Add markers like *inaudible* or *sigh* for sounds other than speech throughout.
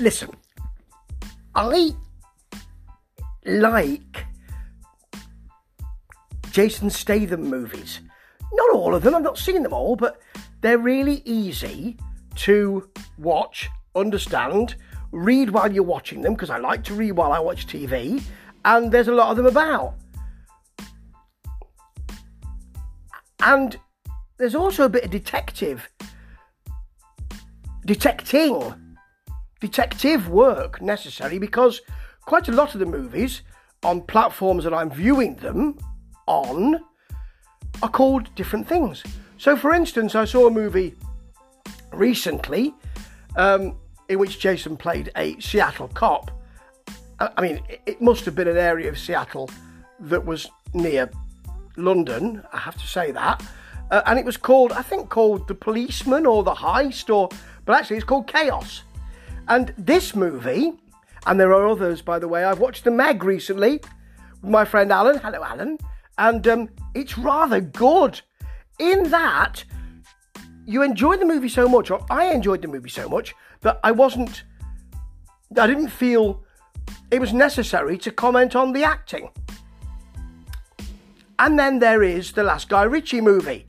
listen, I like Jason Statham movies. Not all of them, I've not seen them all, but they're really easy to watch, understand, read while you're watching them, because I like to read while I watch TV, and there's a lot of them about. And there's also a bit of detective, detecting, detective work necessary because quite a lot of the movies on platforms that I'm viewing them on are called different things. So, for instance, I saw a movie recently um, in which Jason played a Seattle cop. I mean, it must have been an area of Seattle that was near London, I have to say that. Uh, and it was called, I think, called The Policeman or The Heist, or but actually it's called Chaos. And this movie, and there are others, by the way, I've watched The Meg recently with my friend Alan. Hello, Alan. And um, it's rather good. In that, you enjoy the movie so much, or I enjoyed the movie so much, that I wasn't, I didn't feel it was necessary to comment on the acting. And then there is the last Guy Ritchie movie,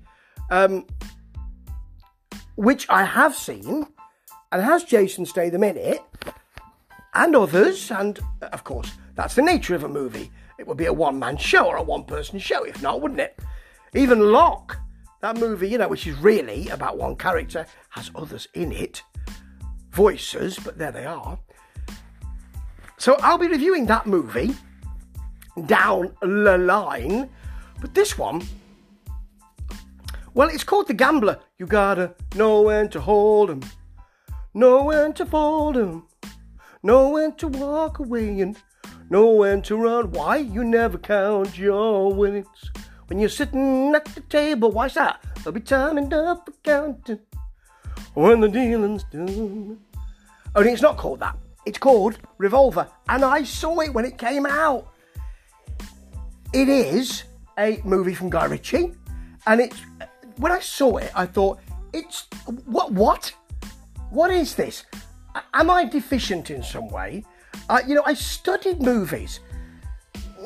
um, which I have seen and has Jason Statham in it, and others, and of course, that's the nature of a movie. It would be a one man show or a one person show, if not, wouldn't it? Even Locke, that movie, you know, which is really about one character, has others in it, voices, but there they are. So I'll be reviewing that movie down the line but this one, well, it's called The Gambler. You gotta know when to hold 'em, know when to fold 'em, know when to walk away, and know when to run. Why? You never count your winnings when you're sitting at the table. Why's that? There'll be time enough for counting when the dealing's done. Only it's not called that. It's called Revolver, and I saw it when it came out. It is a movie from Guy Ritchie, and it's when I saw it, I thought it's what what what is this? Am I deficient in some way? Uh, you know, I studied movies.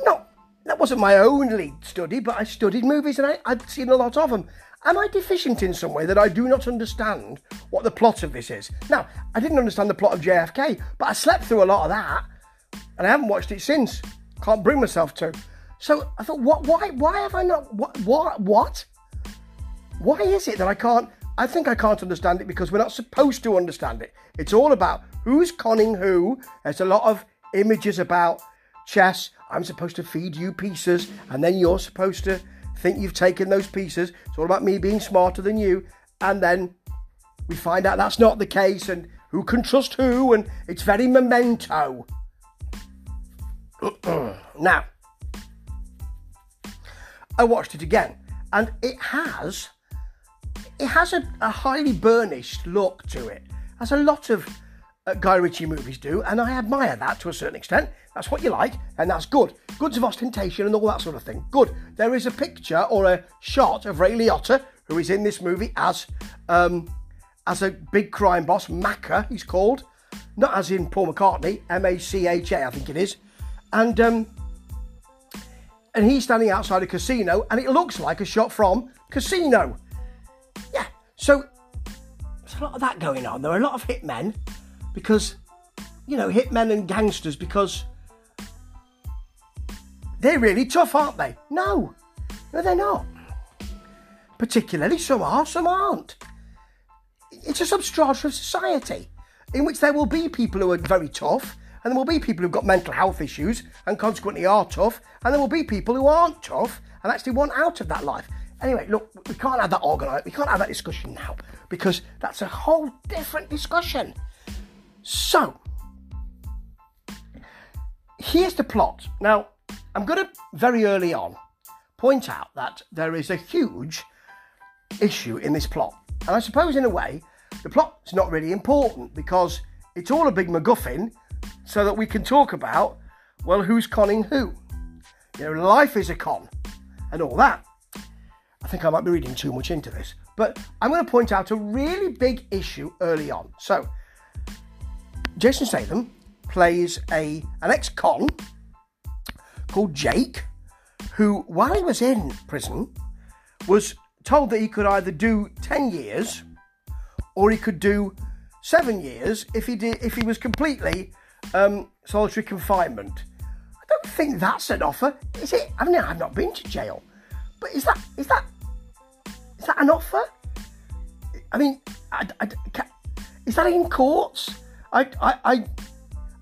Not that wasn't my only study, but I studied movies and I, I'd seen a lot of them. Am I deficient in some way that I do not understand what the plot of this is? Now, I didn't understand the plot of JFK, but I slept through a lot of that, and I haven't watched it since. Can't bring myself to. So I thought, what? Why? Why have I not? What? What? What? Why is it that I can't? I think I can't understand it because we're not supposed to understand it. It's all about who's conning who. There's a lot of images about chess. I'm supposed to feed you pieces, and then you're supposed to think you've taken those pieces. It's all about me being smarter than you, and then we find out that's not the case, and who can trust who, and it's very memento. *clears throat* now, I watched it again, and it has it has a, a highly burnished look to it, as a lot of uh, Guy Ritchie movies do, and I admire that to a certain extent. That's what you like, and that's good. Goods of ostentation and all that sort of thing. Good. There is a picture or a shot of Ray Liotta, who is in this movie as um, as a big crime boss, Macca, he's called, not as in Paul McCartney, M A C H A, I think it is, and um, and he's standing outside a casino, and it looks like a shot from Casino. So there's a lot of that going on. There are a lot of hitmen because, you know, hitmen and gangsters because they're really tough, aren't they? No, no, they're not. Particularly, some are, some aren't. It's a substrata of society in which there will be people who are very tough and there will be people who've got mental health issues and consequently are tough, and there will be people who aren't tough and actually want out of that life. Anyway, look, we can't have that organised, we can't have that discussion now because that's a whole different discussion. So, here's the plot. Now, I'm going to very early on point out that there is a huge issue in this plot. And I suppose, in a way, the plot's not really important because it's all a big MacGuffin so that we can talk about, well, who's conning who. You know, life is a con and all that. I think I might be reading too much into this, but I'm going to point out a really big issue early on. So, Jason Statham plays a an ex-con called Jake, who, while he was in prison, was told that he could either do 10 years or he could do seven years if he did if he was completely um, solitary confinement. I don't think that's an offer, is it? I mean, I've not been to jail, but is that is that is that an offer? I mean, I, I, is that in courts? I, I, I,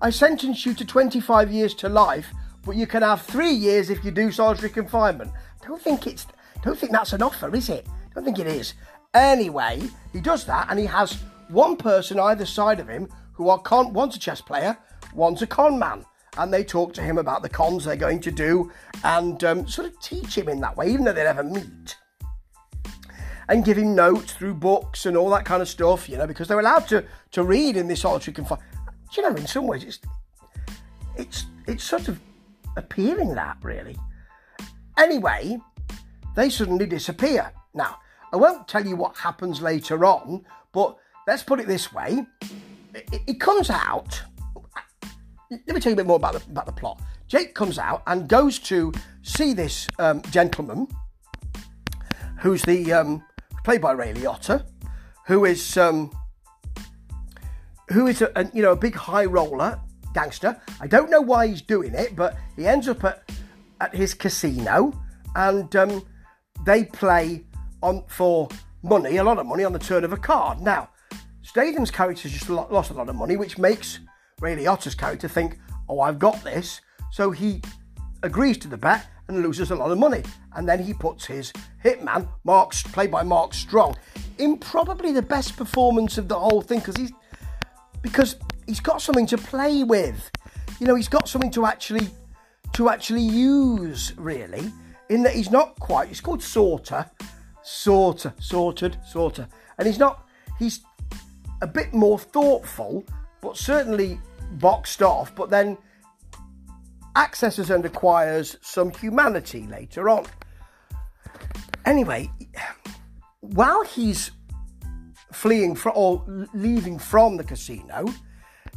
I sentence you to 25 years to life, but you can have three years if you do solitary confinement. Don't think it's, don't think that's an offer, is it? Don't think it is. Anyway, he does that, and he has one person either side of him who are con. One's a chess player, one's a con man, and they talk to him about the cons they're going to do, and um, sort of teach him in that way, even though they never meet and give him notes through books and all that kind of stuff, you know, because they're allowed to, to read in this solitary confinement. You know, in some ways, it's, it's, it's sort of appealing that, really. Anyway, they suddenly disappear. Now, I won't tell you what happens later on, but let's put it this way. It, it comes out. Let me tell you a bit more about the, about the plot. Jake comes out and goes to see this um, gentleman who's the um, played by Ray Liotta, who is um, who is a, a, you know a big high roller gangster. I don't know why he's doing it, but he ends up at at his casino, and um, they play on for money, a lot of money on the turn of a card. Now, Statham's character just lost a lot of money, which makes Ray Liotta's character think, "Oh, I've got this." So he agrees to the bet and loses a lot of money. And then he puts his hitman, Mark, played by Mark Strong, in probably the best performance of the whole thing because he's because he's got something to play with. You know, he's got something to actually to actually use, really. In that he's not quite. He's called sorter, sorter, sorted, sorter, and he's not. He's a bit more thoughtful, but certainly boxed off. But then accesses and acquires some humanity later on. Anyway, while he's fleeing from or leaving from the casino,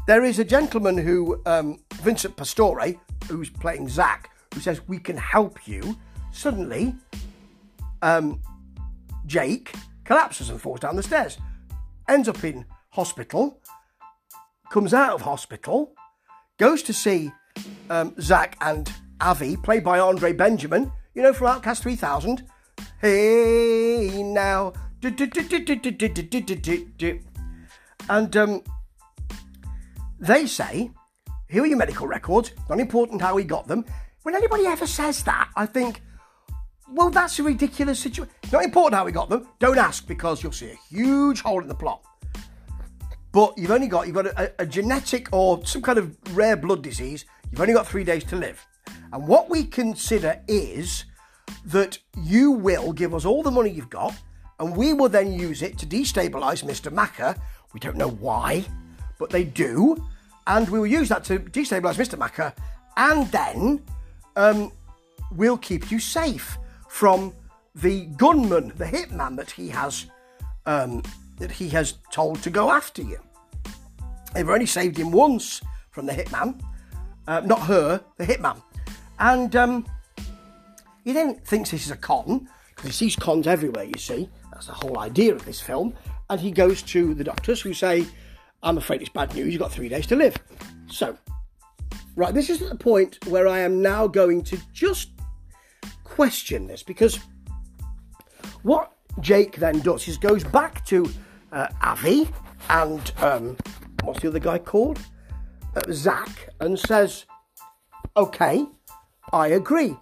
there is a gentleman who, um, Vincent Pastore, who's playing Zach, who says, We can help you. Suddenly, um, Jake collapses and falls down the stairs, ends up in hospital, comes out of hospital, goes to see um, Zach and Avi, played by Andre Benjamin, you know, from OutKast 3000. Hey now. And um, they say, here are your medical records, not important how he got them. When anybody ever says that, I think, well, that's a ridiculous situation. Not important how he got them. Don't ask because you'll see a huge hole in the plot. But you've only got you've got a, a genetic or some kind of rare blood disease You've only got three days to live. And what we consider is that you will give us all the money you've got, and we will then use it to destabilise Mr. Macker. We don't know why, but they do. And we will use that to destabilise Mr. Macker, and then um, we'll keep you safe from the gunman, the hitman that he has um, that he has told to go after you. They've only saved him once from the hitman, uh, not her, the hitman. And um, he then thinks this is a con, because he sees cons everywhere, you see. That's the whole idea of this film. And he goes to the doctors who say, I'm afraid it's bad news, you've got three days to live. So, right, this is the point where I am now going to just question this, because what Jake then does is goes back to uh, Avi and um, what's the other guy called? Zach and says, Okay, I agree.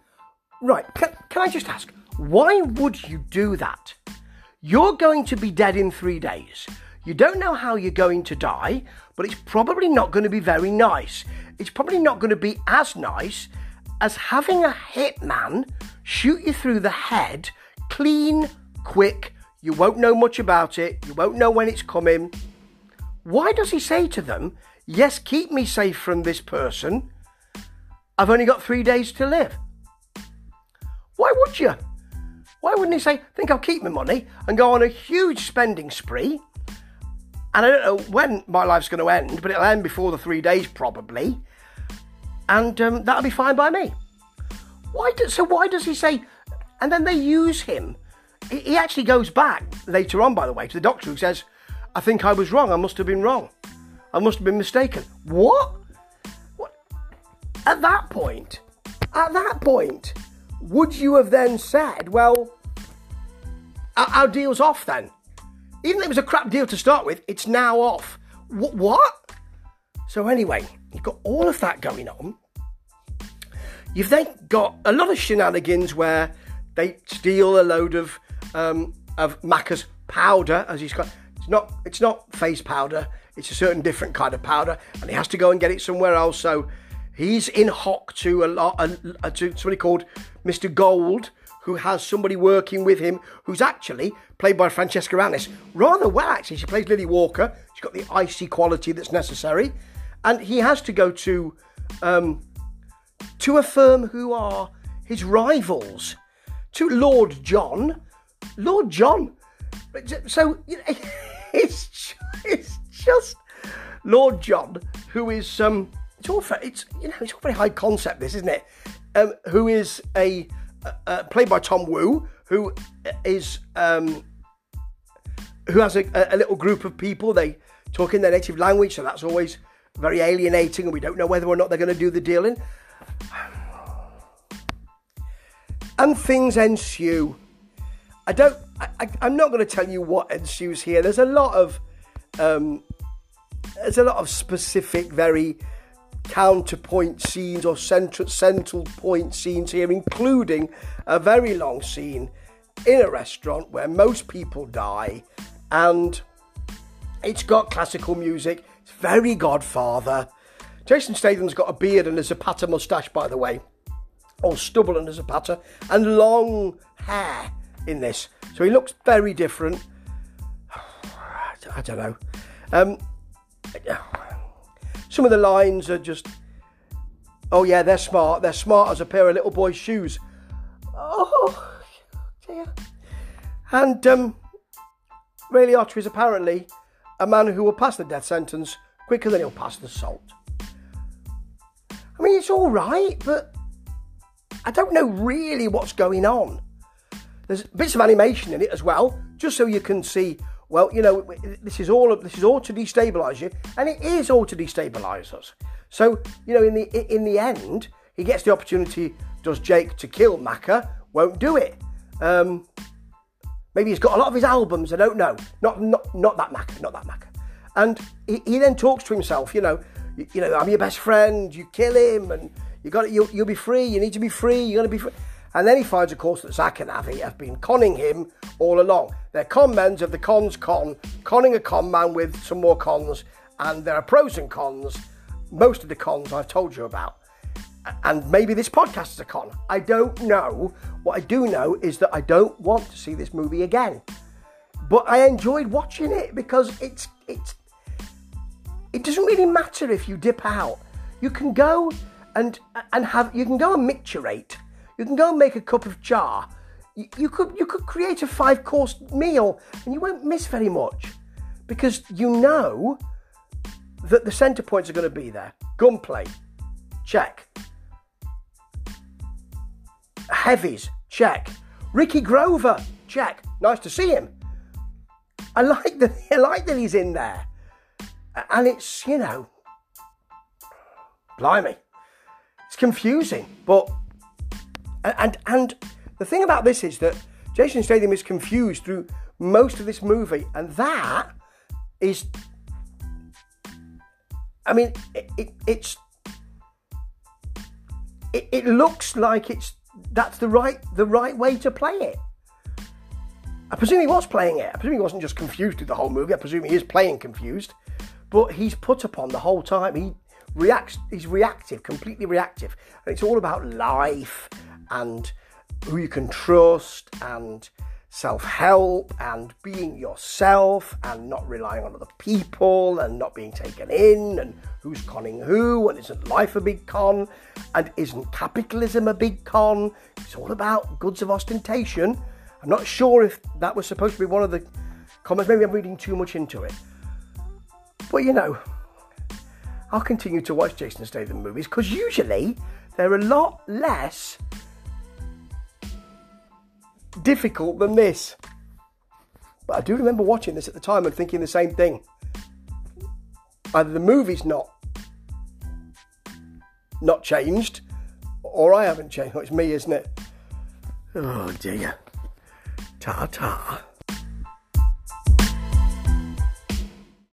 Right, can, can I just ask, why would you do that? You're going to be dead in three days. You don't know how you're going to die, but it's probably not going to be very nice. It's probably not going to be as nice as having a hitman shoot you through the head, clean, quick. You won't know much about it. You won't know when it's coming. Why does he say to them, Yes, keep me safe from this person. I've only got three days to live. Why would you? Why wouldn't he say, think I'll keep my money and go on a huge spending spree And I don't know when my life's going to end, but it'll end before the three days probably. And um, that'll be fine by me. Why do, so why does he say? And then they use him. He, actually goes back later on, by the way, to the doctor who says, "I think I was wrong. I must have been wrong. I must have been mistaken." What? What? At that point, at that point, would you have then said, "Well, our, deal's off then"? Even though it was a crap deal to start with, it's now off. What? So anyway, you've got all of that going on. You've then got a lot of shenanigans where they steal a load of um, of Macca's powder, as he's got. It's not it's not face powder. It's a certain different kind of powder, and he has to go and get it somewhere else. So he's in hock to a lot a, a, to somebody called Mr. Gold, who has somebody working with him who's actually played by Francesca Annis rather well. Actually, she plays Lily Walker. She's got the icy quality that's necessary, and he has to go to um, to a firm who are his rivals, to Lord John. Lord John. So you know, *laughs* it's it's just Lord John who is um. It's all it's you know it's all very high concept this isn't it? Um, who is a uh, played by Tom Wu, who is um, who has a, a, little group of people. They talk in their native language, so that's always very alienating, and we don't know whether or not they're going to do the dealing. And things ensue. I don't. I, am not going to tell you what ensues here. There's a lot of. Um, there's a lot of specific, very counterpoint scenes or central central point scenes here, including a very long scene in a restaurant where most people die, and it's got classical music. It's very Godfather. Jason Statham's got a beard and a Zapata moustache, by the way, or stubble and a Zapata, and long hair in this, so he looks very different. *sighs* I don't know. Um, some of the lines are just, oh yeah, they're smart. They're smart as a pair of little boy's shoes. Oh dear. And um, Ray Liotta is apparently a man who will pass the death sentence quicker than he'll pass the salt. I mean, it's all right, but I don't know really what's going on. There's bits of animation in it as well, just so you can see well, you know, this is all this is all to destabilise you, and it is all to destabilise us. So, you know, in the in the end, he gets the opportunity. Does Jake to kill Macca? Won't do it. Um, maybe he's got a lot of his albums. I don't know. Not not not that Macca. Not that Macca. And he, he then talks to himself. You know, you, you, know, I'm your best friend. You kill him, and you got you, you'll be free. You need to be free. You're to be free. And then he finds, of course, that Zach and Avi have been conning him all along. They're con men of the cons con, conning a con man with some more cons, and there are pros and cons. Most of the cons I've told you about. And maybe this podcast is a con. I don't know. What I do know is that I don't want to see this movie again. But I enjoyed watching it because it's it's it doesn't really matter if you dip out. You can go and and have you can go and micturate you can go and make a cup of jar. You, you could you could create a five course meal and you won't miss very much because you know that the centre points are going to be there. Gunplay, check. Heavies, check. Ricky Grover, check. Nice to see him. I like that. *laughs* I like that he's in there, and it's you know, blimey, it's confusing, but and and the thing about this is that Jason Statham is confused through most of this movie, and that is, I mean, it, it it's it, it looks like it's that's the right the right way to play it. I presume he was playing it. I presume he wasn't just confused through the whole movie. I presume he is playing confused, but he's put upon the whole time. He reacts. He's reactive, completely reactive, and it's all about life and who you can trust and self help and being yourself and not relying on other people and not being taken in and who's conning who and isn't life a big con and isn't capitalism a big con. It's all about goods of ostentation. I'm not sure if that was supposed to be one of the comments. Maybe I'm reading too much into it. But you know, I'll continue to watch Jason Statham movies because usually they're a lot less difficult than this. But I do remember watching this at the time and thinking the same thing. Either the movie's not not changed, or I haven't changed. Well, it's me, isn't it? Oh dear. Ta ta.